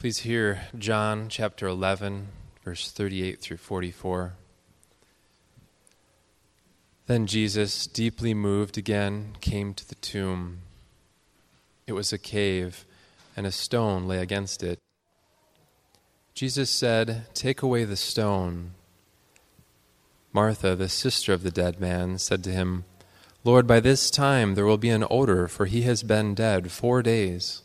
Please hear John chapter 11, verse 38 through 44. Then Jesus, deeply moved again, came to the tomb. It was a cave, and a stone lay against it. Jesus said, Take away the stone. Martha, the sister of the dead man, said to him, Lord, by this time there will be an odor, for he has been dead four days.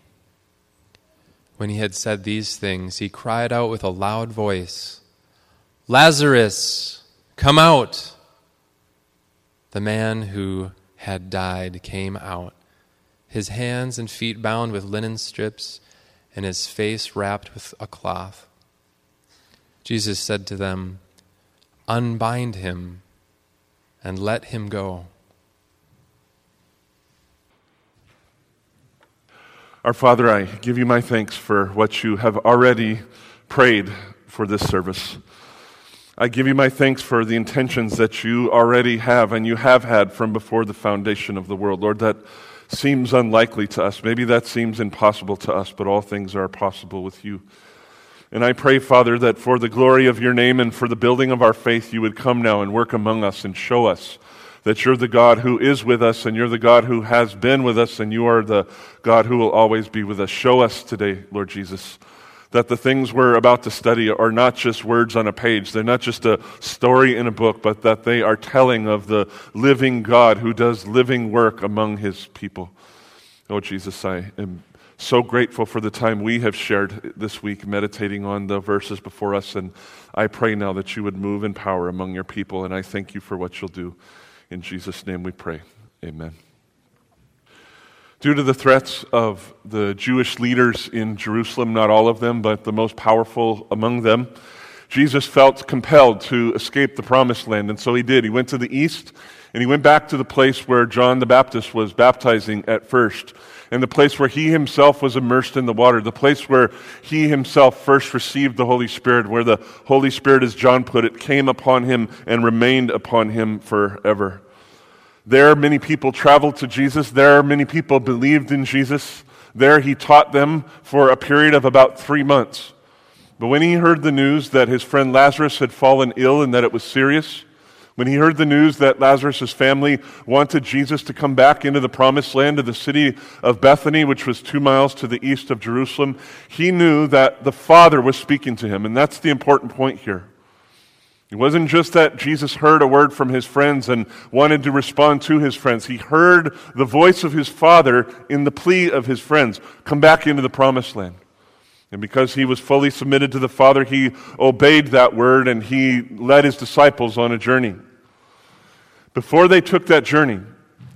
When he had said these things, he cried out with a loud voice, Lazarus, come out! The man who had died came out, his hands and feet bound with linen strips, and his face wrapped with a cloth. Jesus said to them, Unbind him and let him go. Our Father, I give you my thanks for what you have already prayed for this service. I give you my thanks for the intentions that you already have and you have had from before the foundation of the world. Lord, that seems unlikely to us. Maybe that seems impossible to us, but all things are possible with you. And I pray, Father, that for the glory of your name and for the building of our faith, you would come now and work among us and show us that you're the God who is with us and you're the God who has been with us and you are the God who will always be with us. Show us today, Lord Jesus, that the things we're about to study are not just words on a page. They're not just a story in a book, but that they are telling of the living God who does living work among his people. Oh, Jesus, I am so grateful for the time we have shared this week meditating on the verses before us. And I pray now that you would move in power among your people. And I thank you for what you'll do. In Jesus' name we pray. Amen. Due to the threats of the Jewish leaders in Jerusalem, not all of them, but the most powerful among them, Jesus felt compelled to escape the promised land. And so he did. He went to the east and he went back to the place where John the Baptist was baptizing at first and the place where he himself was immersed in the water, the place where he himself first received the Holy Spirit, where the Holy Spirit, as John put it, came upon him and remained upon him forever. There, many people traveled to Jesus. There, many people believed in Jesus. There, he taught them for a period of about three months. But when he heard the news that his friend Lazarus had fallen ill and that it was serious, when he heard the news that Lazarus' family wanted Jesus to come back into the promised land of the city of Bethany, which was two miles to the east of Jerusalem, he knew that the Father was speaking to him. And that's the important point here. It wasn't just that Jesus heard a word from his friends and wanted to respond to his friends. He heard the voice of his Father in the plea of his friends come back into the promised land. And because he was fully submitted to the Father, he obeyed that word and he led his disciples on a journey. Before they took that journey,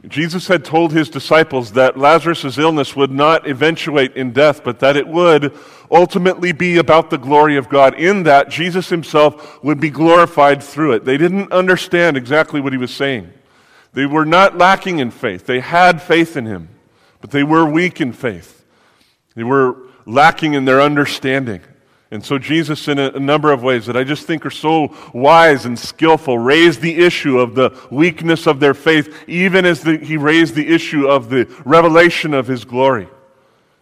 Jesus had told his disciples that Lazarus' illness would not eventuate in death, but that it would ultimately be about the glory of God. In that, Jesus himself would be glorified through it. They didn't understand exactly what he was saying. They were not lacking in faith. They had faith in him, but they were weak in faith. They were lacking in their understanding. And so, Jesus, in a, a, number of ways that I just think are so wise and skillful, raised the issue of the weakness of their faith, even as the, he raised the issue of the revelation of his glory.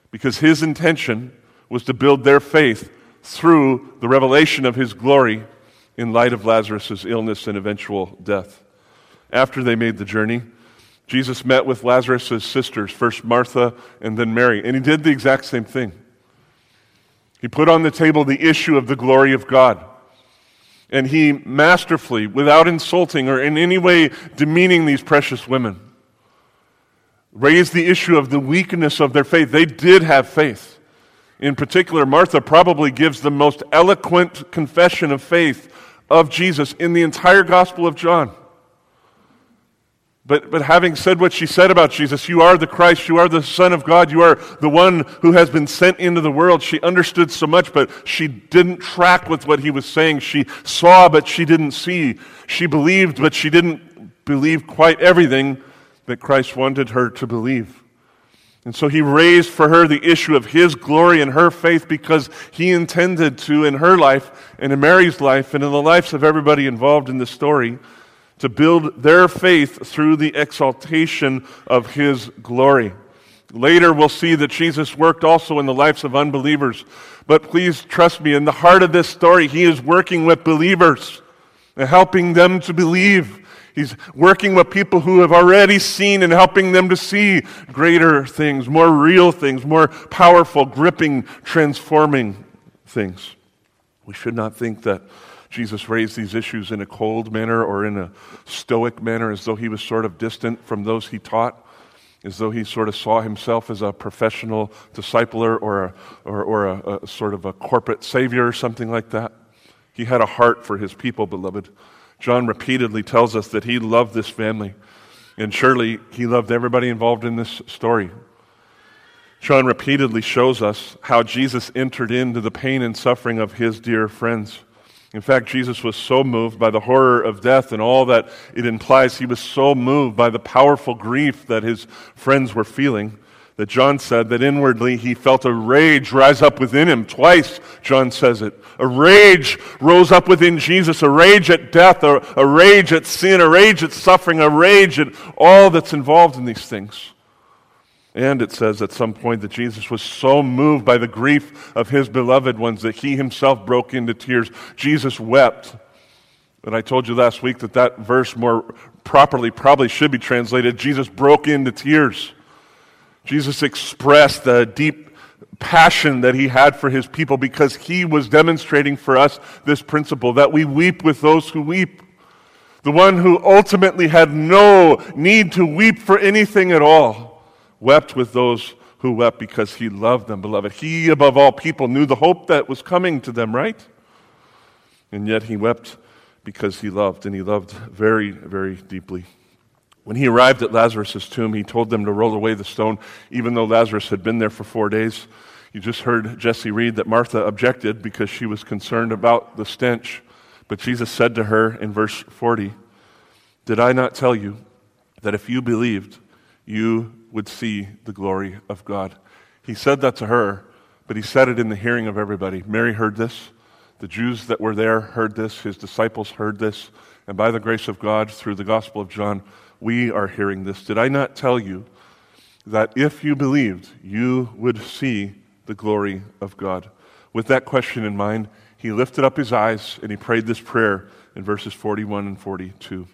Because his intention was to build their faith through the revelation of his glory in light of Lazarus' illness and eventual death. After they made the journey, Jesus met with Lazarus' sisters, first Martha and then Mary, and he did the exact same thing. He put on the table the issue of the glory of God. And he masterfully, without insulting or in any way demeaning these precious women, raised the issue of the weakness of their faith. They did have faith. In particular, Martha probably gives the most eloquent confession of faith of Jesus in the entire Gospel of John. But, but having said what she said about Jesus, you are the Christ, you are the Son of God, you are the one who has been sent into the world, she understood so much, but she didn't track with what he was saying. She saw, but she didn't see. She believed, but she didn't believe quite everything that Christ wanted her to believe. And so he raised for her the issue of his glory and her faith because he intended to, in her life and in Mary's life and in the lives of everybody involved in the story, to build their faith through the exaltation of his glory. Later, we'll see that Jesus worked also in the lives of unbelievers. But please trust me, in the heart of this story, he is working with believers and helping them to believe. He's working with people who have already seen and helping them to see greater things, more real things, more powerful, gripping, transforming things. We should not think that Jesus raised these issues in a cold manner or in a stoic manner, as though he was sort of distant from those he taught, as though he sort of saw himself as a professional discipler or a, or, or a, a sort of a corporate savior or something like that. He had a heart for his people, beloved. John repeatedly tells us that he loved this family, and surely he loved everybody involved in this story. John repeatedly shows us how Jesus entered into the pain and suffering of his dear friends. In fact, Jesus was so moved by the horror of death and all that it implies. He was so moved by the powerful grief that his friends were feeling that John said that inwardly he felt a rage rise up within him. Twice, John says it. A rage rose up within Jesus, a rage at death, a, a rage at sin, a rage at suffering, a rage at all that's involved in these things. And it says at some point that Jesus was so moved by the grief of his beloved ones that he himself broke into tears. Jesus wept. And I told you last week that that verse more properly probably should be translated Jesus broke into tears. Jesus expressed the deep passion that he had for his people because he was demonstrating for us this principle that we weep with those who weep. The one who ultimately had no need to weep for anything at all wept with those who wept because he loved them, beloved. He, above all people, knew the hope that was coming to them, right? And yet he wept because he loved, and he loved very, very deeply. When he arrived at Lazarus' tomb, he told them to roll away the stone, even though Lazarus had been there for four days. You just heard Jesse read that Martha objected because she was concerned about the stench. But Jesus said to her in verse 40, Did I not tell you that if you believed, you would see the glory of God? He said that to her, but he said it in the hearing of everybody. Mary heard this. The Jews that were there heard this. His disciples heard this. And by the grace of God, through the Gospel of John, we are hearing this. Did I not tell you that if you believed, you would see the glory of God? With that question in mind, he lifted up his eyes and he prayed this prayer in verses 41 and 42.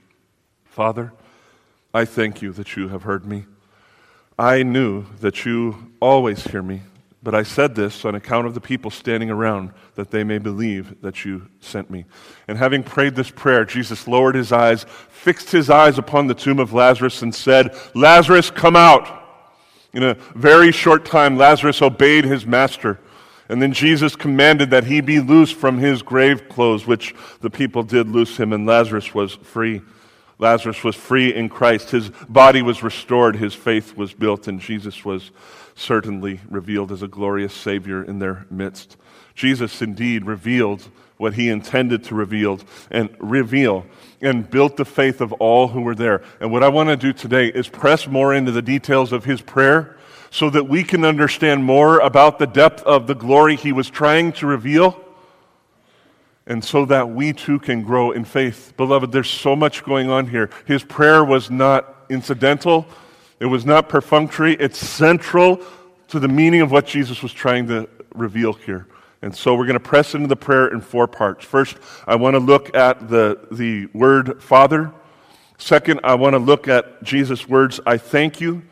Father, I thank you that you have heard me. I knew that you always hear me, but I said this on account of the people standing around, that they may believe that you sent me. And having prayed this prayer, Jesus lowered his eyes, fixed his eyes upon the tomb of Lazarus, and said, Lazarus, come out. In a very short time, Lazarus obeyed his master. And then Jesus commanded that he be loosed from his grave clothes, which the people did loose him, and Lazarus was free. Lazarus was free in Christ. His body was restored. His faith was built, and Jesus was certainly revealed as a glorious Savior in their midst. Jesus indeed revealed what he intended to reveal and reveal and built the faith of all who were there. And what I want to do today is press more into the details of his prayer so that we can understand more about the depth of the glory he was trying to reveal and so that we too can grow in faith. Beloved, there's so much going on here. His prayer was not incidental, it was not perfunctory, it's central to the meaning of what Jesus was trying to reveal here. And so we're going to press into the prayer in four parts. First, I want to look at the, the word Father. Second, I want to look at Jesus' words, I thank you.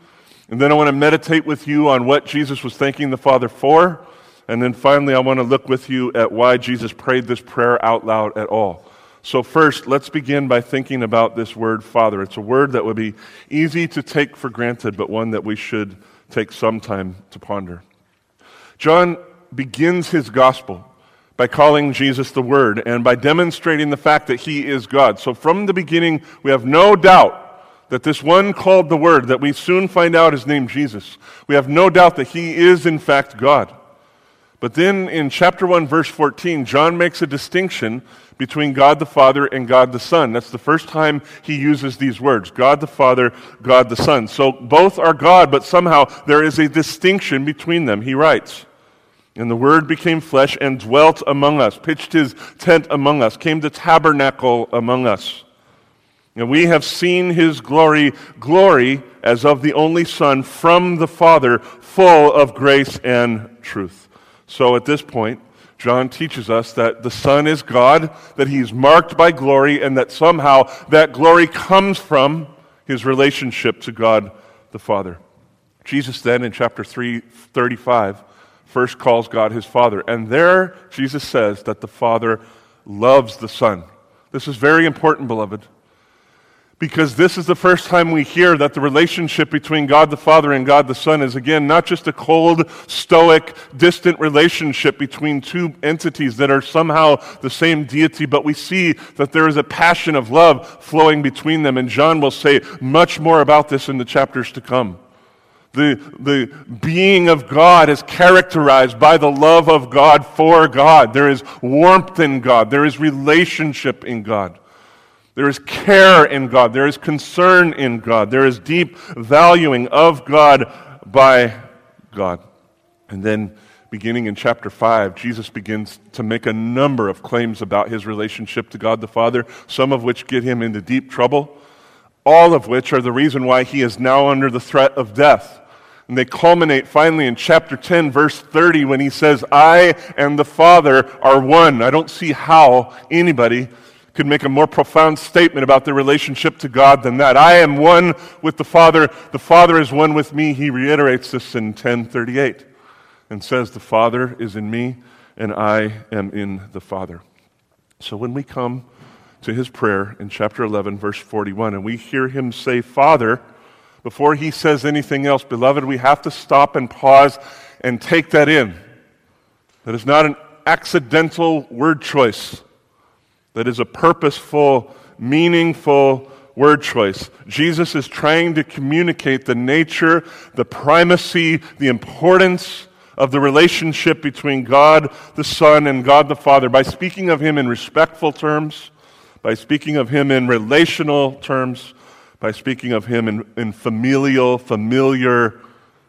And then I want to meditate with you on what Jesus was thanking the Father for. And then finally, I want to look with you at why Jesus prayed this prayer out loud at all. So, first, let's begin by thinking about this word Father. It's a word that would be easy to take for granted, but one that we should take some time to ponder. John begins his gospel by calling Jesus the Word and by demonstrating the fact that he is God. So, from the beginning, we have no doubt that this one called the Word, that we soon find out is named Jesus, we have no doubt that he is in fact God. But then in chapter 1, verse 14, John makes a distinction between God the Father and God the Son. That's the first time he uses these words God the Father, God the Son. So both are God, but somehow there is a distinction between them, he writes. And the Word became flesh and dwelt among us, pitched his tent among us, came to tabernacle among us. And we have seen his glory, glory as of the only Son from the Father, full of grace and truth. So at this point, John teaches us that the Son is God, that he's marked by glory, and that somehow that glory comes from his relationship to God the Father. Jesus then in chapter 3, 35, first calls God his Father. And there, Jesus says that the Father loves the Son. This is very important, beloved because this is the first time we hear that the relationship between God the Father and God the Son is again not just a cold, stoic, distant relationship between two entities that are somehow the same deity, but we see that there is a passion of love flowing between them. And John will say much more about this in the chapters to come. The, the being of God is characterized by the love of God for God. There is warmth in God. There is relationship in God. There is care in God. There is concern in God. There is deep valuing of God by God. And then, beginning in chapter 5, Jesus begins to make a number of claims about his relationship to God the Father, some of which get him into deep trouble, all of which are the reason why he is now under the threat of death. And they culminate finally in chapter 10, verse 30, when he says, I and the Father are one. I don't see how anybody could make a more profound statement about their relationship to God than that. I am one with the Father. The Father is one with me. He reiterates this in 1038 and says, The Father is in me and I am in the Father. So when we come to his prayer in chapter 11, verse 41, and we hear him say, Father, before he says anything else, beloved, we have to stop and pause and take that in. That is not an accidental word choice that is a purposeful, meaningful word choice. Jesus is trying to communicate the nature, the primacy, the importance of the relationship between God the Son and God the Father by speaking of Him in respectful terms, by speaking of Him in relational terms, by speaking of Him in, in familial, familiar,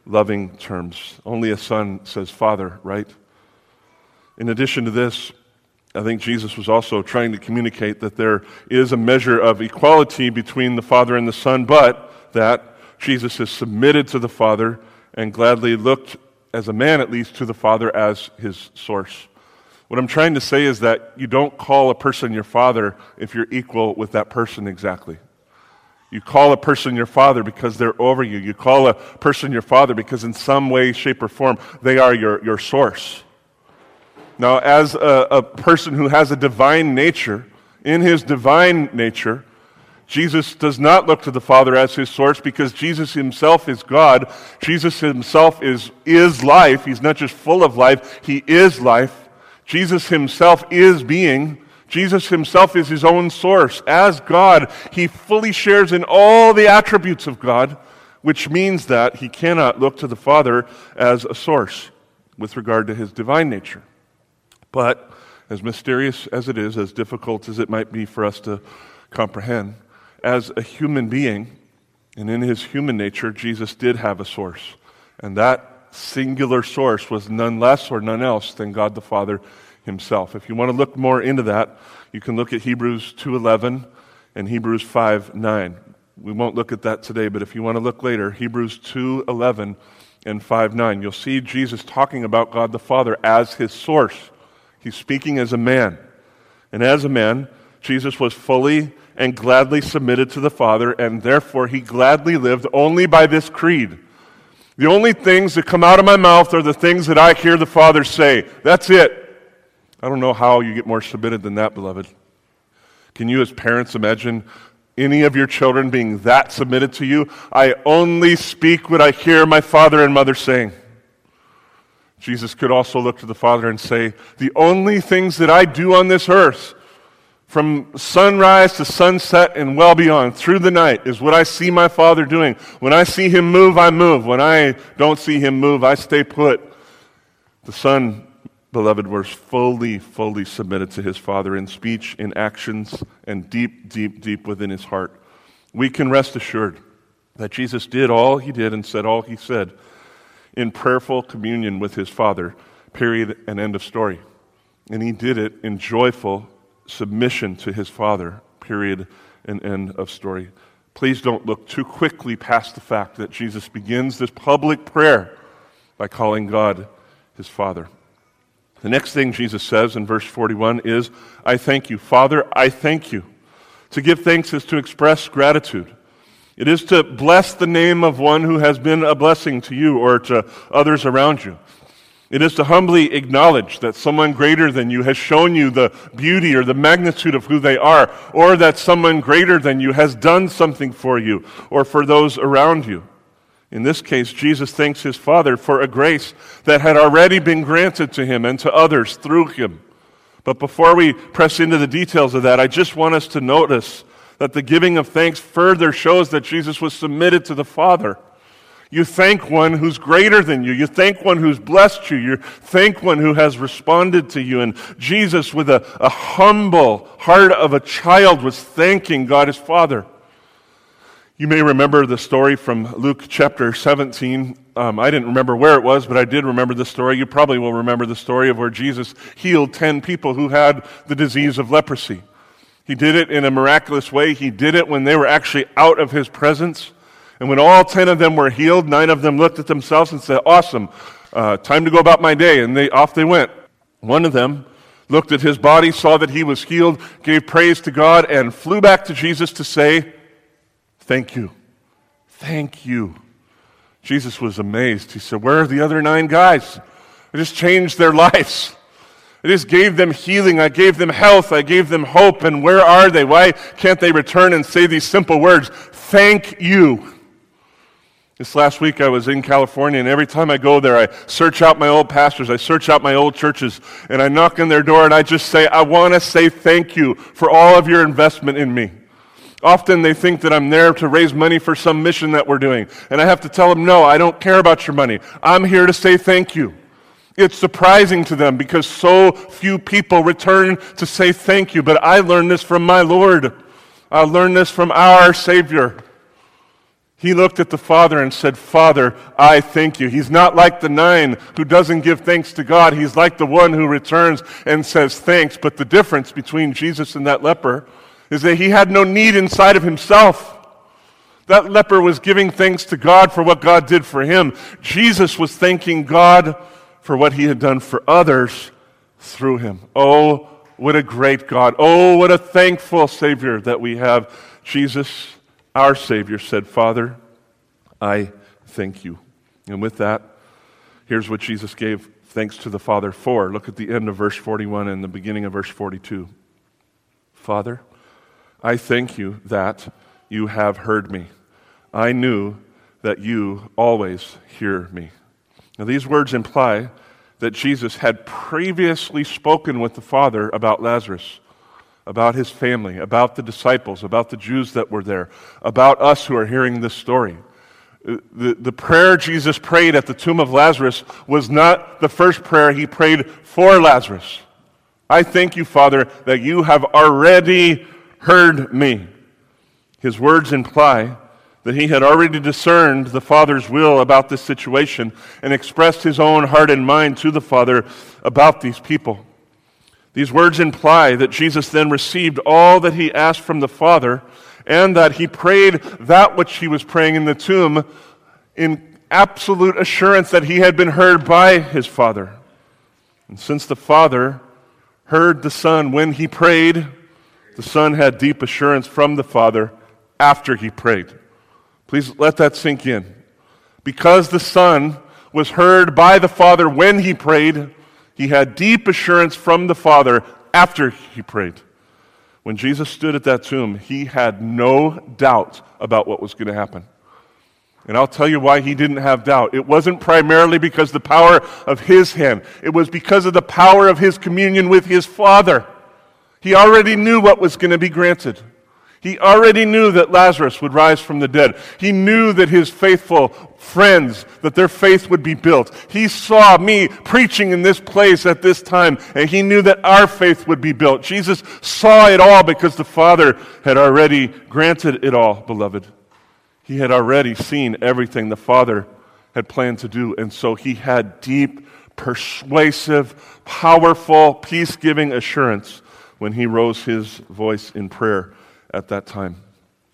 loving terms. Only a son says Father, right? In addition to this, I think Jesus was also trying to communicate that there is a measure of equality between the Father and the Son, but that Jesus has submitted to the Father and gladly looked, as a man at least, to the Father as his source. What I'm trying to say is that you don't call a person your father if you're equal with that person exactly. You call a person your father because they're over you. You call a person your father because, in some way, shape, or form, they are your, your source. Now, as a, a person who has a divine nature, in his divine nature, Jesus does not look to the Father as his source because Jesus himself is God. Jesus himself is, is life. He's not just full of life, he is life. Jesus himself is being. Jesus himself is his own source. As God, he fully shares in all the attributes of God, which means that he cannot look to the Father as a source with regard to his divine nature. But as mysterious as it is, as difficult as it might be for us to comprehend, as a human being, and in his human nature, Jesus did have a source. And that singular source was none less or none else than God the Father himself. If you want to look more into that, you can look at Hebrews 2:11 and Hebrews 5:9. We won't look at that today, but if you want to look later, Hebrews 2:11 and 5:9, you'll see Jesus talking about God the Father as his source. He's speaking as a man. And as a man, Jesus was fully and gladly submitted to the Father, and therefore he gladly lived only by this creed. The only things that come out of my mouth are the things that I hear the Father say. That's it. I don't know how you get more submitted than that, beloved. Can you, as parents, imagine any of your children being that submitted to you? I only speak what I hear my father and mother saying. Jesus could also look to the Father and say, The only things that I do on this earth, From sunrise to sunset and well beyond, through the night, is what I see my Father doing. When I see Him move, I move. When I don't see Him move, I stay put. The Son, beloved, was fully, fully submitted to His Father in speech, in actions, and deep, deep, deep within His heart. We can rest assured that Jesus did all He did and said all He said in prayerful communion with His Father, period, and end of story. And He did it in joyful submission to his Father, period, and end of story. Please don't look too quickly past the fact that Jesus begins this public prayer by calling God his Father. The next thing Jesus says in verse 41 is, I thank you. Father, I thank you. To give thanks is to express gratitude. It is to bless the name of one who has been a blessing to you or to others around you. It is to humbly acknowledge that someone greater than you has shown you the beauty or the magnitude of who they are, or that someone greater than you has done something for you or for those around you. In this case, Jesus thanks his Father for a grace that had already been granted to him and to others through him. But before we press into the details of that, I just want us to notice that the giving of thanks further shows that Jesus was submitted to the Father. You thank one who's greater than you. You thank one who's blessed you. You thank one who has responded to you. And Jesus, with a, a humble heart of a child, was thanking God his Father. You may remember the story from Luke chapter 17. Um, I didn't remember where it was, but I did remember the story. You probably will remember the story of where Jesus healed 10 people who had the disease of leprosy. He did it in a miraculous way. He did it when they were actually out of his presence. And when all ten of them were healed, nine of them looked at themselves and said, Awesome, uh, time to go about my day. And they, off they went. One of them looked at his body, saw that he was healed, gave praise to God, and flew back to Jesus to say, Thank you. Thank you. Jesus was amazed. He said, Where are the other nine guys? I just changed their lives. I just gave them healing. I gave them health. I gave them hope. And where are they? Why can't they return and say these simple words? Thank you. This last week I was in California, and every time I go there, I search out my old pastors, I search out my old churches, and I knock on their door and I just say, I want to say thank you for all of your investment in me. Often they think that I'm there to raise money for some mission that we're doing, and I have to tell them, no, I don't care about your money. I'm here to say thank you. It's surprising to them because so few people return to say thank you, but I learned this from my Lord. I learned this from our Savior. He looked at the Father and said, Father, I thank you. He's not like the nine who doesn't give thanks to God. He's like the one who returns and says thanks. But the difference between Jesus and that leper is that he had no need inside of himself. That leper was giving thanks to God for what God did for him. Jesus was thanking God for what he had done for others through him. Oh, what a great God. Oh, what a thankful Savior that we have. Jesus our Savior said, Father, I thank you. And with that, here's what Jesus gave thanks to the Father for. Look at the end of verse 41 and the beginning of verse 42. Father, I thank you that you have heard me. I knew that you always hear me. Now, these words imply that Jesus had previously spoken with the Father about Lazarus about his family, about the disciples, about the Jews that were there, about us who are hearing this story. The, the prayer Jesus prayed at the tomb of Lazarus was not the first prayer he prayed for Lazarus. I thank you, Father, that you have already heard me. His words imply that he had already discerned the Father's will about this situation and expressed his own heart and mind to the Father about these people. These words imply that Jesus then received all that he asked from the Father and that he prayed that which he was praying in the tomb in absolute assurance that he had been heard by his Father. And since the Father heard the Son when he prayed, the Son had deep assurance from the Father after he prayed. Please let that sink in. Because the Son was heard by the Father when he prayed, he had deep assurance from the Father after he prayed. When Jesus stood at that tomb, he had no doubt about what was going to happen. And I'll tell you why he didn't have doubt. It wasn't primarily because the power of his hand, it was because of the power of his communion with his Father. He already knew what was going to be granted. He already knew that Lazarus would rise from the dead. He knew that his faithful friends, that their faith would be built. He saw me preaching in this place at this time, and he knew that our faith would be built. Jesus saw it all because the Father had already granted it all, beloved. He had already seen everything the Father had planned to do, and so he had deep, persuasive, powerful, peace giving assurance when he rose his voice in prayer at that time.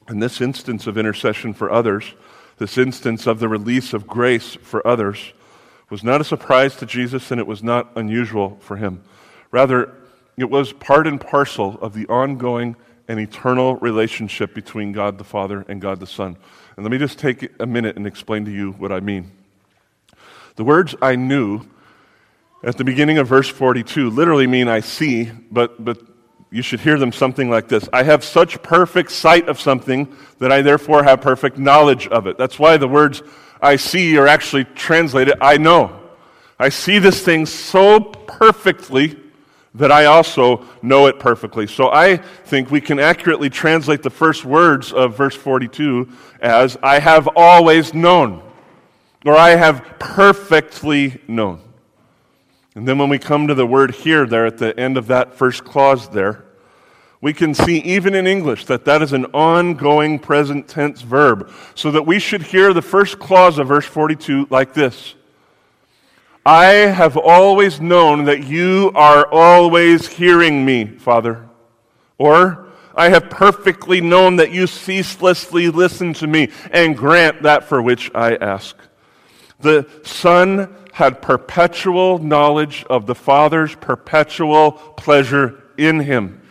And this instance of intercession for others, this instance of the release of grace for others, was not a surprise to Jesus and it was not unusual for him. Rather, it was part and parcel of the ongoing and eternal relationship between God the Father and God the Son. And let me just take a minute and explain to you what I mean. The words I knew at the beginning of verse 42 literally mean I see, but, but you should hear them something like this I have such perfect sight of something that I therefore have perfect knowledge of it. That's why the words I see are actually translated I know. I see this thing so perfectly that I also know it perfectly. So I think we can accurately translate the first words of verse 42 as I have always known, or I have perfectly known. And then when we come to the word here, there at the end of that first clause there, we can see even in English that that is an ongoing present tense verb. So that we should hear the first clause of verse 42 like this I have always known that you are always hearing me, Father. Or, I have perfectly known that you ceaselessly listen to me and grant that for which I ask. The Son had perpetual knowledge of the Father's perpetual pleasure in him.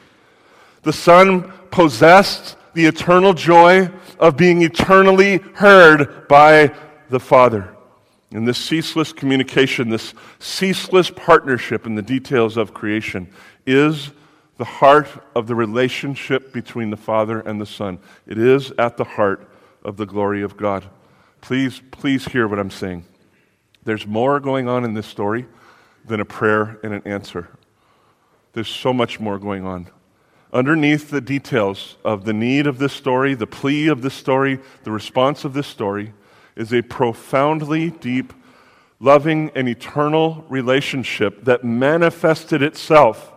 The Son possessed the eternal joy of being eternally heard by the Father. And this ceaseless communication, this ceaseless partnership in the details of creation is the heart of the relationship between the Father and the Son. It is at the heart of the glory of God. Please, please hear what I'm saying. There's more going on in this story than a prayer and an answer. There's so much more going on underneath the details of the need of this story, the plea of this story, the response of this story, is a profoundly deep, loving, and eternal relationship that manifested itself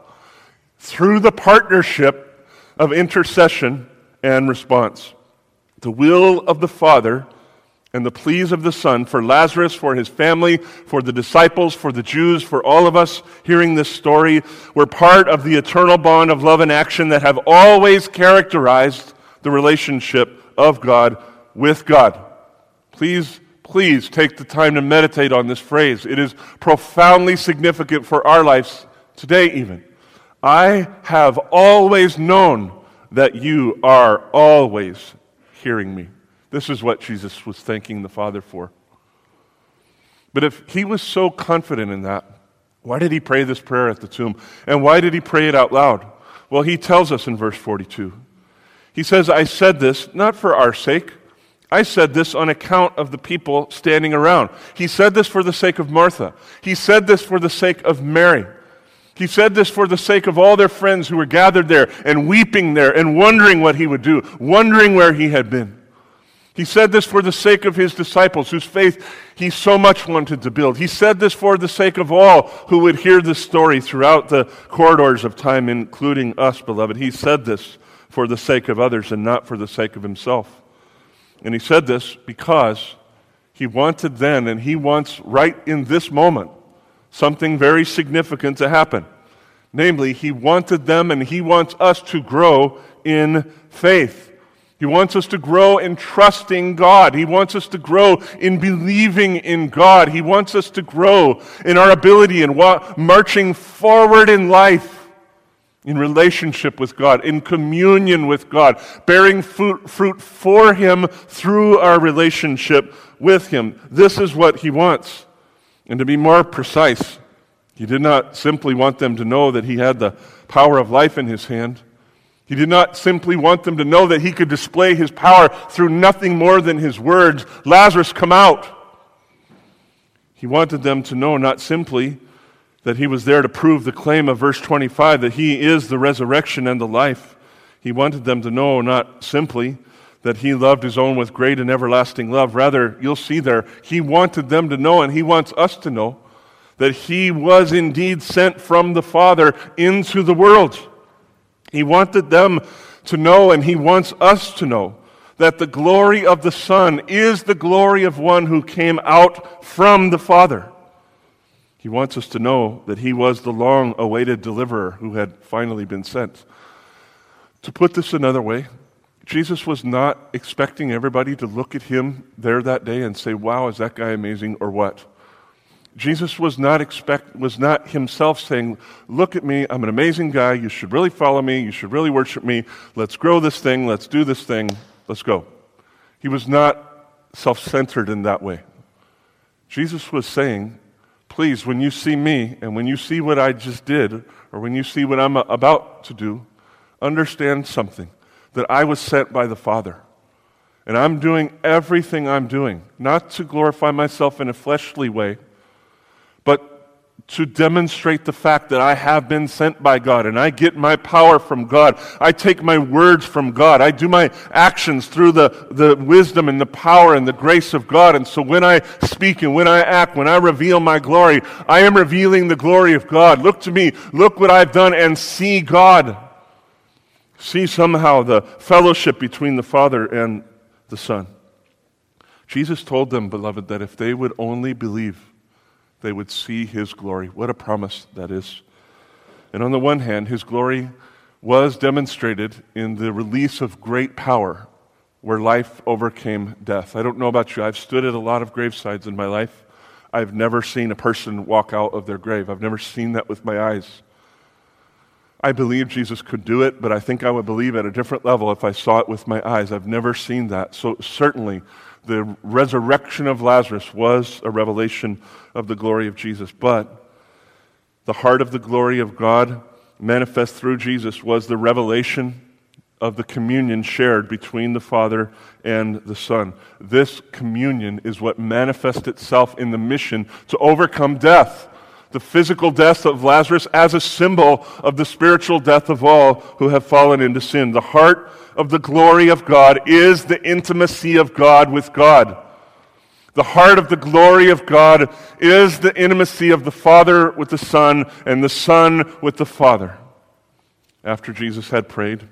through the partnership of intercession and response. The will of the Father and the pleas of the Son for Lazarus, for his family, for the disciples, for the Jews, for all of us hearing this story were part of the eternal bond of love and action that have always characterized the relationship of God with God. Please, please take the time to meditate on this phrase. It is profoundly significant for our lives today, even. I have always known that you are always hearing me. This is what Jesus was thanking the Father for. But if he was so confident in that, why did he pray this prayer at the tomb? And why did he pray it out loud? Well, he tells us in verse 42. He says, I said this not for our sake. I said this on account of the people standing around. He said this for the sake of Martha. He said this for the sake of Mary. He said this for the sake of all their friends who were gathered there and weeping there and wondering what he would do, wondering where he had been. He said this for the sake of his disciples, whose faith he so much wanted to build. He said this for the sake of all who would hear this story throughout the corridors of time, including us, beloved. He said this for the sake of others and not for the sake of himself. And he said this because he wanted then, and he wants right in this moment, something very significant to happen. Namely, he wanted them and he wants us to grow in faith. He wants us to grow in trusting God. He wants us to grow in believing in God. He wants us to grow in our ability and wa- marching forward in life in relationship with God, in communion with God, bearing fruit, fruit for Him through our relationship with Him. This is what He wants. And to be more precise, He did not simply want them to know that He had the power of life in His hand. He did not simply want them to know that he could display his power through nothing more than his words Lazarus, come out. He wanted them to know not simply that he was there to prove the claim of verse 25 that he is the resurrection and the life. He wanted them to know not simply that he loved his own with great and everlasting love. Rather, you'll see there, he wanted them to know, and he wants us to know, that he was indeed sent from the Father into the world. He wanted them to know, and he wants us to know, that the glory of the Son is the glory of one who came out from the Father. He wants us to know that he was the long awaited deliverer who had finally been sent. To put this another way, Jesus was not expecting everybody to look at him there that day and say, Wow, is that guy amazing or what? Jesus was not expect was not himself saying, "Look at me, I'm an amazing guy. You should really follow me. You should really worship me. Let's grow this thing. Let's do this thing. Let's go." He was not self-centered in that way. Jesus was saying, "Please, when you see me and when you see what I just did or when you see what I'm about to do, understand something that I was sent by the Father." And I'm doing everything I'm doing, not to glorify myself in a fleshly way, to demonstrate the fact that I have been sent by God and I get my power from God. I take my words from God. I do my actions through the, the wisdom and the power and the grace of God. And so when I speak and when I act, when I reveal my glory, I am revealing the glory of God. Look to me. Look what I've done and see God. See somehow the fellowship between the Father and the Son. Jesus told them, beloved, that if they would only believe, they would see his glory. What a promise that is. And on the one hand, his glory was demonstrated in the release of great power where life overcame death. I don't know about you, I've stood at a lot of gravesides in my life. I've never seen a person walk out of their grave. I've never seen that with my eyes. I believe Jesus could do it, but I think I would believe at a different level if I saw it with my eyes. I've never seen that. So, certainly, the resurrection of Lazarus was a revelation of the glory of Jesus. But the heart of the glory of God manifest through Jesus was the revelation of the communion shared between the Father and the Son. This communion is what manifests itself in the mission to overcome death. The physical death of Lazarus as a symbol of the spiritual death of all who have fallen into sin. The heart of the glory of God is the intimacy of God with God. The heart of the glory of God is the intimacy of the Father with the Son and the Son with the Father. After Jesus had prayed,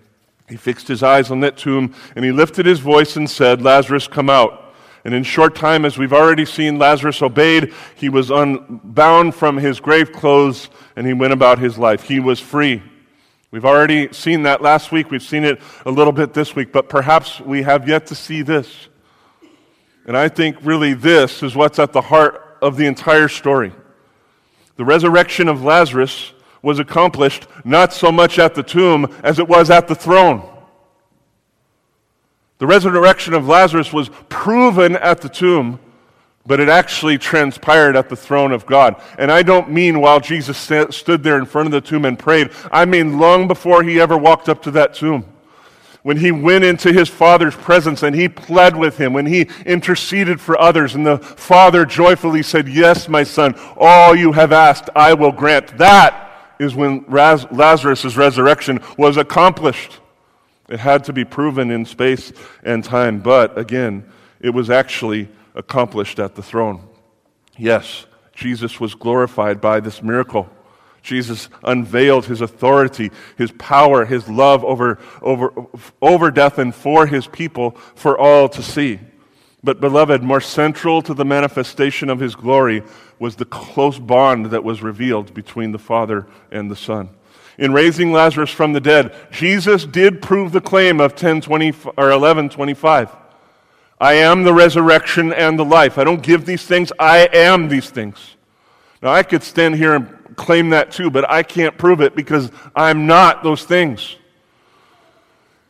he fixed his eyes on that tomb and he lifted his voice and said, Lazarus, come out. And in short time, as we've already seen, Lazarus obeyed. He was unbound from his grave clothes and he went about his life. He was free. We've already seen that last week. We've seen it a little bit this week, but perhaps we have yet to see this. And I think really this is what's at the heart of the entire story. The resurrection of Lazarus was accomplished not so much at the tomb as it was at the throne. The resurrection of Lazarus was proven at the tomb, but it actually transpired at the throne of God. And I don't mean while Jesus stood there in front of the tomb and prayed, I mean long before he ever walked up to that tomb. When he went into his Father's presence and he pled with him, when he interceded for others, and the Father joyfully said, Yes, my son, all you have asked, I will grant. That is when Lazarus' resurrection was accomplished. It had to be proven in space and time, but again, it was actually accomplished at the throne. Yes, Jesus was glorified by this miracle. Jesus unveiled his authority, his power, his love over, over, over death and for his people for all to see. But, beloved, more central to the manifestation of his glory was the close bond that was revealed between the Father and the Son. In raising Lazarus from the dead, Jesus did prove the claim of 1020 or 1125. I am the resurrection and the life. I don't give these things, I am these things. Now, I could stand here and claim that too, but I can't prove it because I'm not those things.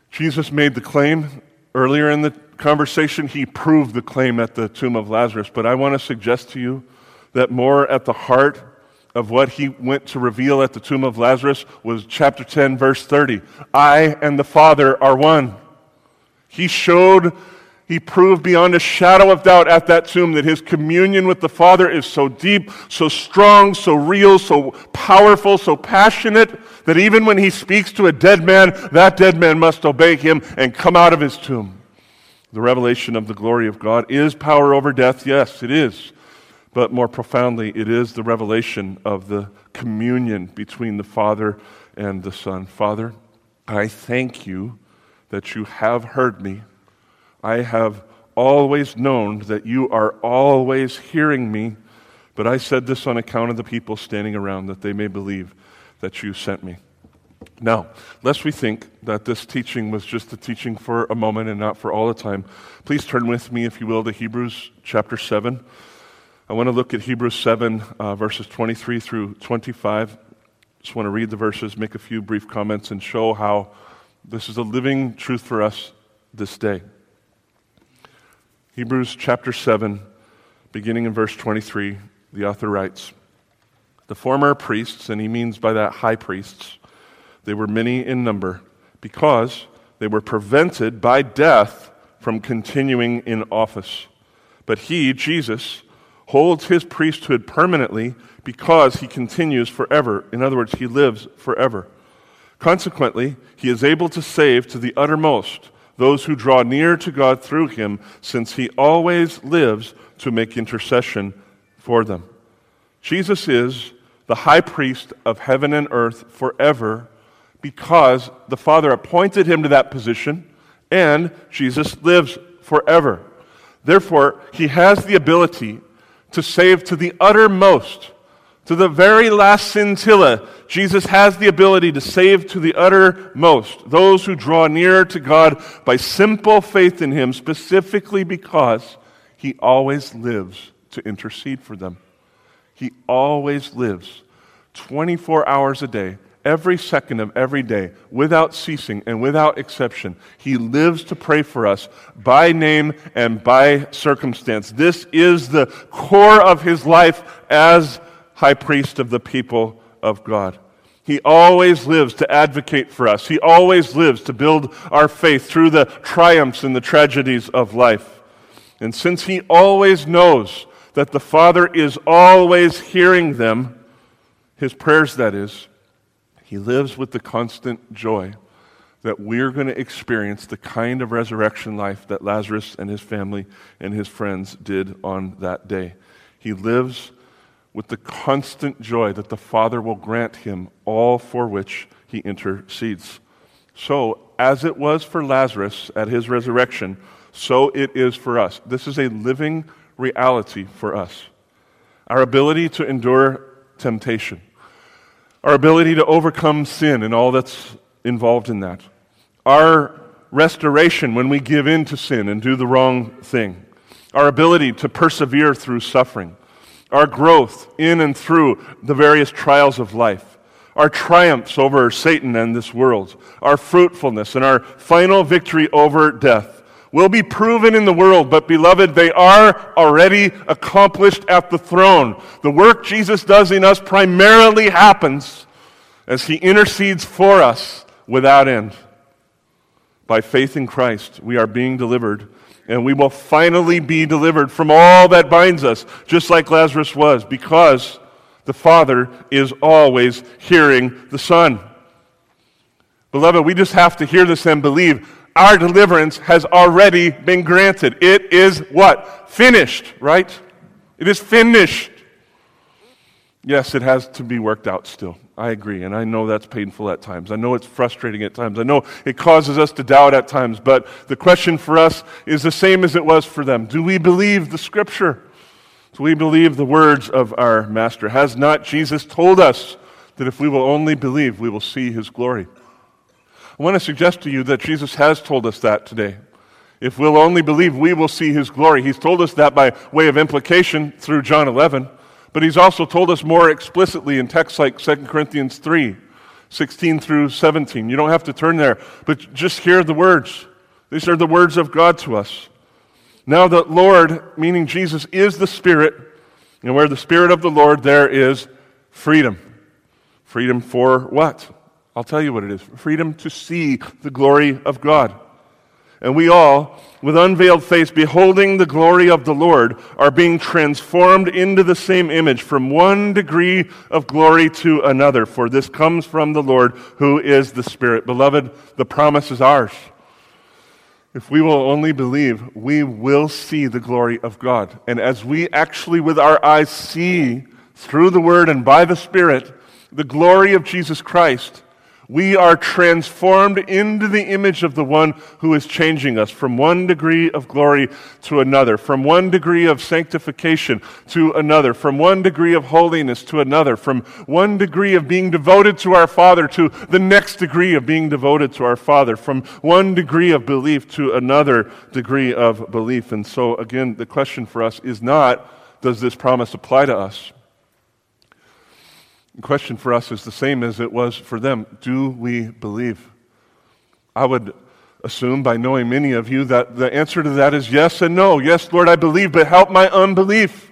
Jesus made the claim earlier in the conversation. He proved the claim at the tomb of Lazarus. But I want to suggest to you that more at the heart of what he went to reveal at the tomb of Lazarus was chapter 10, verse 30. I and the Father are one. He showed he proved beyond a shadow of doubt at that tomb that his communion with the Father is so deep, so strong, so real, so powerful, so passionate that even when he speaks to a dead man, that dead man must obey him and come out of his tomb. The revelation of the glory of God is power over death. Yes, it is. But more profoundly, it is the revelation of the communion between the Father and the Son. Father, I thank you that you have heard me I have always known that you are always hearing me, but I said this on account of the people standing around, that they may believe that you sent me. Now, lest we think that this teaching was just a teaching for a moment and not for all the time, please turn with me, if you will, to Hebrews chapter 7. I want to look at Hebrews 7, uh, verses 23 through 25. Just want to read the verses, make a few brief comments, and show how this is a living truth for us this day. Hebrews chapter 7, beginning in verse 23, the author writes The former priests, and he means by that high priests, they were many in number because they were prevented by death from continuing in office. But he, Jesus, holds his priesthood permanently because he continues forever. In other words, he lives forever. Consequently, he is able to save to the uttermost those who draw near to God through him, since he always lives to make intercession for them. Jesus is the high priest of heaven and earth forever because the Father appointed him to that position and Jesus lives forever. Therefore, he has the ability to save to the uttermost to the very last scintilla, Jesus has the ability to save to the uttermost those who draw near to God by simple faith in Him, specifically because He always lives to intercede for them. He always lives 24 hours a day, every second of every day, without ceasing and without exception. He lives to pray for us by name and by circumstance. This is the core of His life as high priest of the people of God. He always lives to advocate for us. He always lives to build our faith through the triumphs and the tragedies of life. And since he always knows that the Father is always hearing them, his prayers, that is, he lives with the constant joy that we're going to experience the kind of resurrection life that Lazarus and his family and his friends did on that day. He lives with the constant joy that the Father will grant him all for which he intercedes. So, as it was for Lazarus at his resurrection, so it is for us. This is a living reality for us. Our ability to endure temptation, our ability to overcome sin and all that's involved in that, our restoration when we give in to sin and do the wrong thing, our ability to persevere through suffering. Our growth in and through the various trials of life, our triumphs over Satan and this world, our fruitfulness, and our final victory over death will be proven in the world, but beloved, they are already accomplished at the throne. The work Jesus does in us primarily happens as he intercedes for us without end. By faith in Christ, we are being delivered and we will finally be delivered from all that binds us, just like Lazarus was, because the Father is always hearing the Son. Beloved, we just have to hear this and believe our deliverance has already been granted. It is what? Finished, right? It is finished. Yes, it has to be worked out still. I agree, and I know that's painful at times. I know it's frustrating at times. I know it causes us to doubt at times, but the question for us is the same as it was for them. Do we believe the Scripture? Do we believe the words of our Master? Has not Jesus told us that if we will only believe, we will see His glory? I want to suggest to you that Jesus has told us that today. If we'll only believe, we will see His glory. He's told us that by way of implication through John 11. But he's also told us more explicitly in texts like 2 Corinthians 3 16 through 17. You don't have to turn there, but just hear the words. These are the words of God to us. Now, the Lord, meaning Jesus, is the Spirit, and where the Spirit of the Lord, there is freedom. Freedom for what? I'll tell you what it is freedom to see the glory of God. And we all, with unveiled face, beholding the glory of the Lord, are being transformed into the same image from one degree of glory to another. For this comes from the Lord who is the Spirit. Beloved, the promise is ours. If we will only believe, we will see the glory of God. And as we actually, with our eyes, see through the Word and by the Spirit the glory of Jesus Christ, we are transformed into the image of the one who is changing us from one degree of glory to another, from one degree of sanctification to another, from one degree of holiness to another, from one degree of being devoted to our Father to the next degree of being devoted to our Father, from one degree of belief to another degree of belief. And so, again, the question for us is not, does this promise apply to us? The question for us is the same as it was for them. Do we believe? I would assume, by knowing many of you, that the answer to that is yes and no. Yes, Lord, I believe, but help my unbelief.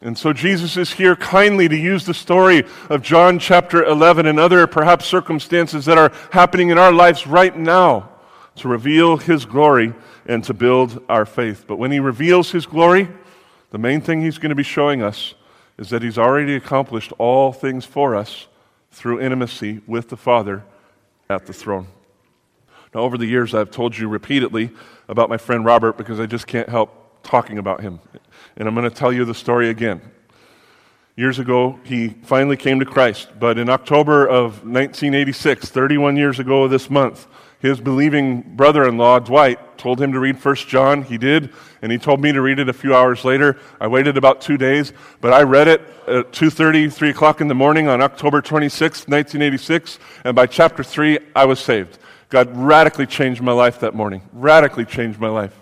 And so Jesus is here kindly to use the story of John chapter 11 and other perhaps circumstances that are happening in our lives right now to reveal his glory and to build our faith. But when he reveals his glory, the main thing he's going to be showing us is that He's already accomplished all things for us through intimacy with the Father at the throne. Now, over the years, I've told you repeatedly about my friend Robert because I just can't help talking about him. And I'm going to tell you the story again. Years ago, he finally came to Christ, but in October of 1986, 31 years ago this month, his believing brother-in-law dwight told him to read 1 john he did and he told me to read it a few hours later i waited about two days but i read it at 2.30 3 o'clock in the morning on october 26 1986 and by chapter 3 i was saved god radically changed my life that morning radically changed my life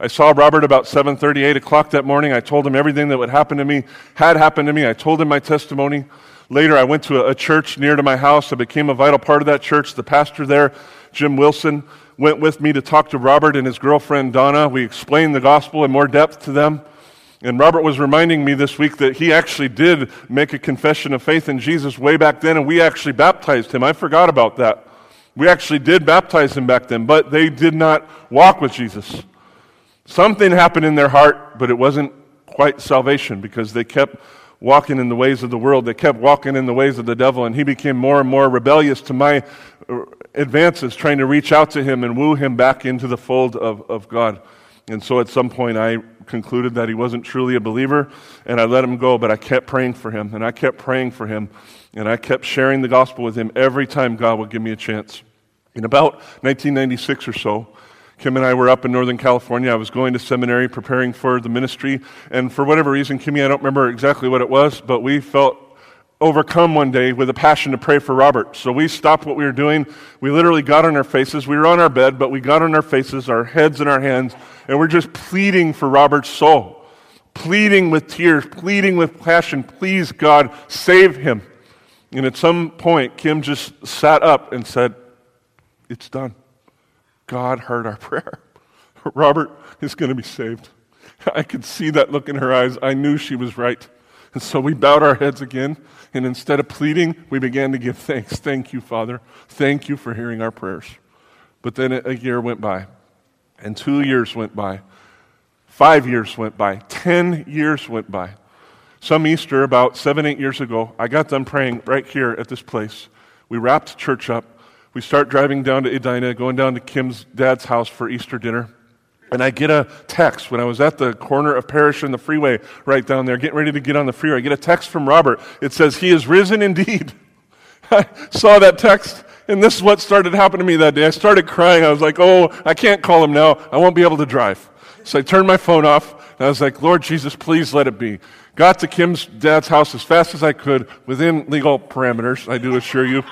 I saw Robert about 7:30, 8 o'clock that morning. I told him everything that would happen to me had happened to me. I told him my testimony. Later, I went to a church near to my house. I became a vital part of that church. The pastor there Jim Wilson went with me to talk to Robert and his girlfriend Donna. We explained the gospel in more depth to them. And Robert was reminding me this week that he actually did make a confession of faith in Jesus way back then, and we actually baptized him. I forgot about that. We actually did baptize him back then, but they did not walk with Jesus. Something happened in their heart, but it wasn't quite salvation because they kept walking in the ways of the world. They kept walking in the ways of the devil, and he became more and more rebellious to my uh, advances, trying to reach out to him and woo him back into the fold of, of God. And so at some point, I concluded that he wasn't truly a believer, and I let him go, but I kept praying for him, and I kept praying for him, and I kept sharing the gospel with him every time God would give me a chance. In about 1996 or so, Kim and I were up in Northern California. I was going to seminary, preparing for the ministry, and for whatever reason, Kimmy, I don't remember exactly what it was, but we felt overcome one day with a passion to pray for Robert. So we stopped what we were doing. We literally got on our faces. We were on our bed, but we got on our faces, our heads in our hands, and we're just pleading for Robert's soul. Pleading with tears, pleading with passion, please God, save him. And at some point, Kim just sat up and said, It's done. God heard our prayer. Robert is going to be saved. I could see that look in her eyes. I knew she was right. And so we bowed our heads again, and instead of pleading, we began to give thanks. Thank you, Father. Thank you for hearing our prayers. But then a year went by, and two years went by, five years went by, ten years went by. Some Easter, about seven, eight years ago, I got done praying right here at this place. We wrapped church up. We start driving down to Edina, going down to Kim's dad's house for Easter dinner. And I get a text when I was at the corner of Parish and the freeway right down there, getting ready to get on the freeway. I get a text from Robert. It says, He is risen indeed. I saw that text, and this is what started happening to me that day. I started crying. I was like, Oh, I can't call him now. I won't be able to drive. So I turned my phone off, and I was like, Lord Jesus, please let it be. Got to Kim's dad's house as fast as I could within legal parameters, I do assure you.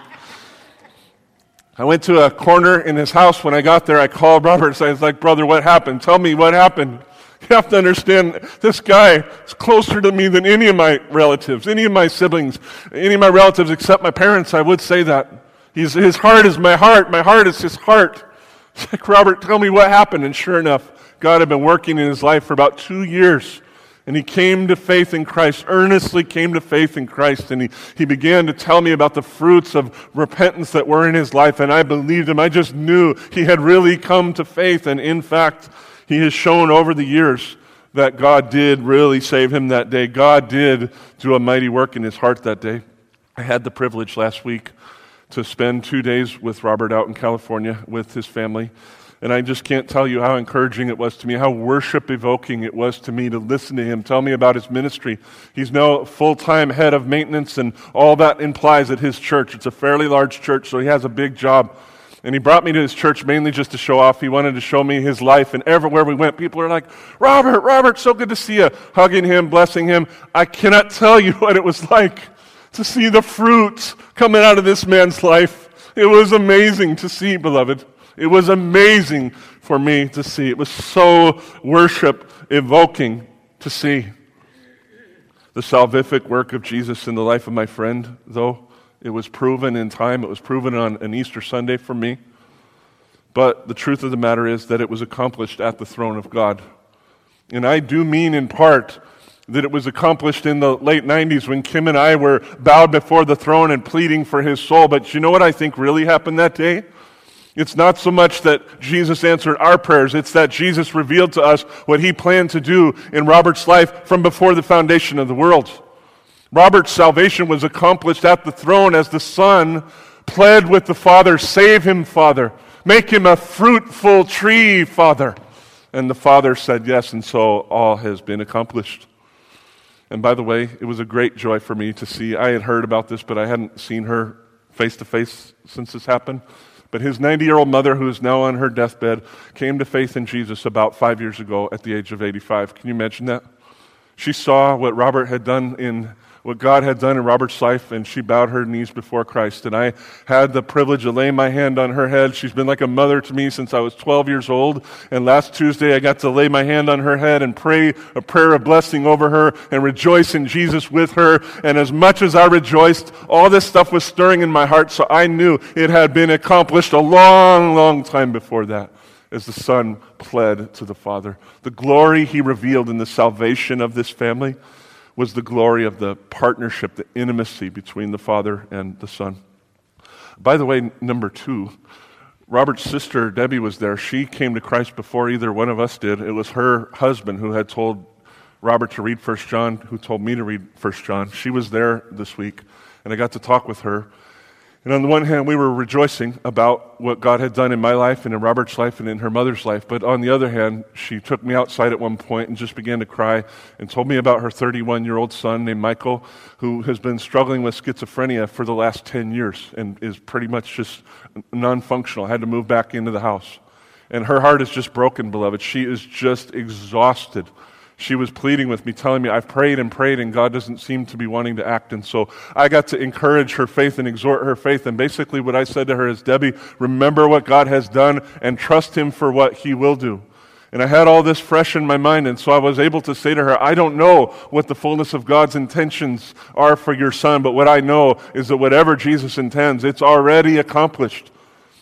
I went to a corner in his house. When I got there, I called Robert. I was like, Brother, what happened? Tell me what happened. You have to understand, this guy is closer to me than any of my relatives, any of my siblings, any of my relatives except my parents. I would say that. He's, his heart is my heart. My heart is his heart. Like, Robert, tell me what happened. And sure enough, God had been working in his life for about two years. And he came to faith in Christ, earnestly came to faith in Christ. And he, he began to tell me about the fruits of repentance that were in his life. And I believed him. I just knew he had really come to faith. And in fact, he has shown over the years that God did really save him that day. God did do a mighty work in his heart that day. I had the privilege last week to spend two days with Robert out in California with his family. And I just can't tell you how encouraging it was to me, how worship evoking it was to me to listen to him tell me about his ministry. He's now full time head of maintenance, and all that implies at his church. It's a fairly large church, so he has a big job. And he brought me to his church mainly just to show off. He wanted to show me his life. And everywhere we went, people are like, Robert, Robert, so good to see you. Hugging him, blessing him. I cannot tell you what it was like to see the fruits coming out of this man's life. It was amazing to see, beloved. It was amazing for me to see. It was so worship evoking to see. The salvific work of Jesus in the life of my friend, though, it was proven in time. It was proven on an Easter Sunday for me. But the truth of the matter is that it was accomplished at the throne of God. And I do mean in part that it was accomplished in the late 90s when Kim and I were bowed before the throne and pleading for his soul. But you know what I think really happened that day? It's not so much that Jesus answered our prayers, it's that Jesus revealed to us what he planned to do in Robert's life from before the foundation of the world. Robert's salvation was accomplished at the throne as the Son pled with the Father, Save him, Father. Make him a fruitful tree, Father. And the Father said yes, and so all has been accomplished. And by the way, it was a great joy for me to see. I had heard about this, but I hadn't seen her face to face since this happened. But his 90 year old mother, who is now on her deathbed, came to faith in Jesus about five years ago at the age of 85. Can you imagine that? She saw what Robert had done in what God had done in Robert's life, and she bowed her knees before Christ. And I had the privilege of laying my hand on her head. She's been like a mother to me since I was 12 years old. And last Tuesday, I got to lay my hand on her head and pray a prayer of blessing over her and rejoice in Jesus with her. And as much as I rejoiced, all this stuff was stirring in my heart, so I knew it had been accomplished a long, long time before that as the Son pled to the Father. The glory he revealed in the salvation of this family was the glory of the partnership, the intimacy between the Father and the Son. By the way, number two, Robert's sister, Debbie, was there. She came to Christ before either one of us did. It was her husband who had told Robert to read First John, who told me to read First John. She was there this week, and I got to talk with her. And on the one hand, we were rejoicing about what God had done in my life and in Robert's life and in her mother's life. But on the other hand, she took me outside at one point and just began to cry and told me about her 31 year old son named Michael, who has been struggling with schizophrenia for the last 10 years and is pretty much just non functional, had to move back into the house. And her heart is just broken, beloved. She is just exhausted she was pleading with me, telling me, I've prayed and prayed, and God doesn't seem to be wanting to act. And so I got to encourage her faith and exhort her faith. And basically, what I said to her is, Debbie, remember what God has done and trust Him for what He will do. And I had all this fresh in my mind, and so I was able to say to her, I don't know what the fullness of God's intentions are for your son, but what I know is that whatever Jesus intends, it's already accomplished.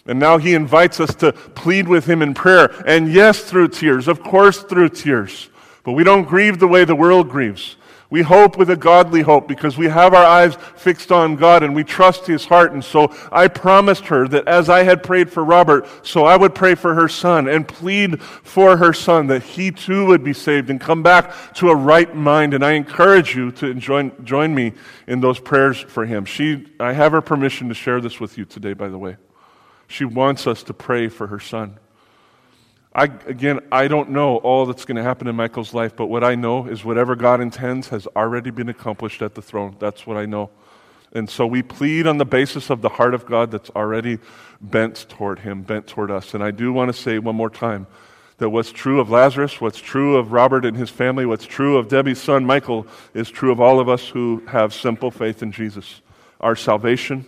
And now he invites us to plead with him in prayer. And yes, through tears, of course, through tears. But we don't grieve the way the world grieves. We hope with a godly hope because we have our eyes fixed on God and we trust His heart. And so I promised her that as I had prayed for Robert, so I would pray for her son and plead for her son that he too would be saved and come back to a right mind. And I encourage you to join, join me in those prayers for him. She, I have her permission to share this with you today, by the way. She wants us to pray for her son. I, again, I don't know all that's going to happen in Michael's life, but what I know is whatever God intends has already been accomplished at the throne. That's what I know. And so we plead on the basis of the heart of God that's already bent toward him, bent toward us. And I do want to say one more time that what's true of Lazarus, what's true of Robert and his family, what's true of Debbie's son Michael is true of all of us who have simple faith in Jesus. Our salvation,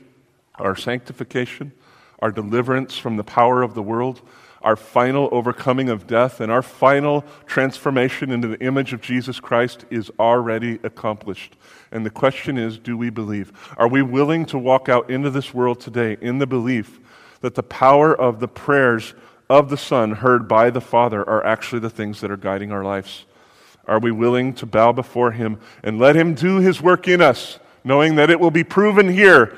our sanctification, our deliverance from the power of the world, our final overcoming of death and our final transformation into the image of Jesus Christ is already accomplished. And the question is do we believe? Are we willing to walk out into this world today in the belief that the power of the prayers of the Son heard by the Father are actually the things that are guiding our lives? Are we willing to bow before Him and let Him do His work in us, knowing that it will be proven here,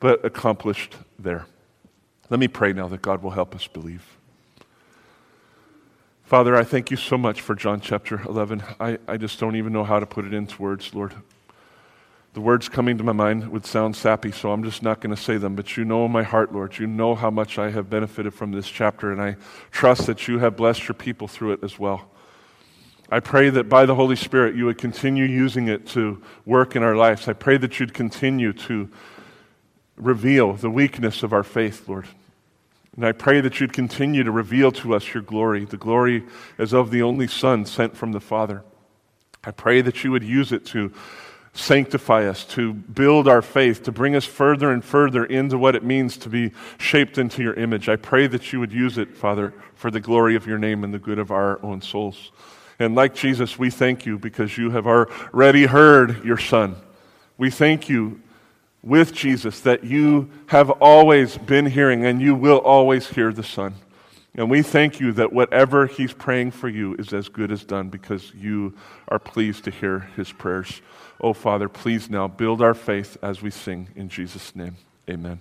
but accomplished there? Let me pray now that God will help us believe. Father, I thank you so much for John chapter 11. I, I just don't even know how to put it into words, Lord. The words coming to my mind would sound sappy, so I'm just not going to say them. But you know my heart, Lord. You know how much I have benefited from this chapter, and I trust that you have blessed your people through it as well. I pray that by the Holy Spirit you would continue using it to work in our lives. I pray that you'd continue to reveal the weakness of our faith, Lord. And I pray that you'd continue to reveal to us your glory, the glory as of the only Son sent from the Father. I pray that you would use it to sanctify us, to build our faith, to bring us further and further into what it means to be shaped into your image. I pray that you would use it, Father, for the glory of your name and the good of our own souls. And like Jesus, we thank you because you have already heard your Son. We thank you with Jesus that you have always been hearing and you will always hear the Son. And we thank you that whatever he's praying for you is as good as done because you are pleased to hear his prayers. Oh, Father, please now build our faith as we sing in Jesus' name. Amen.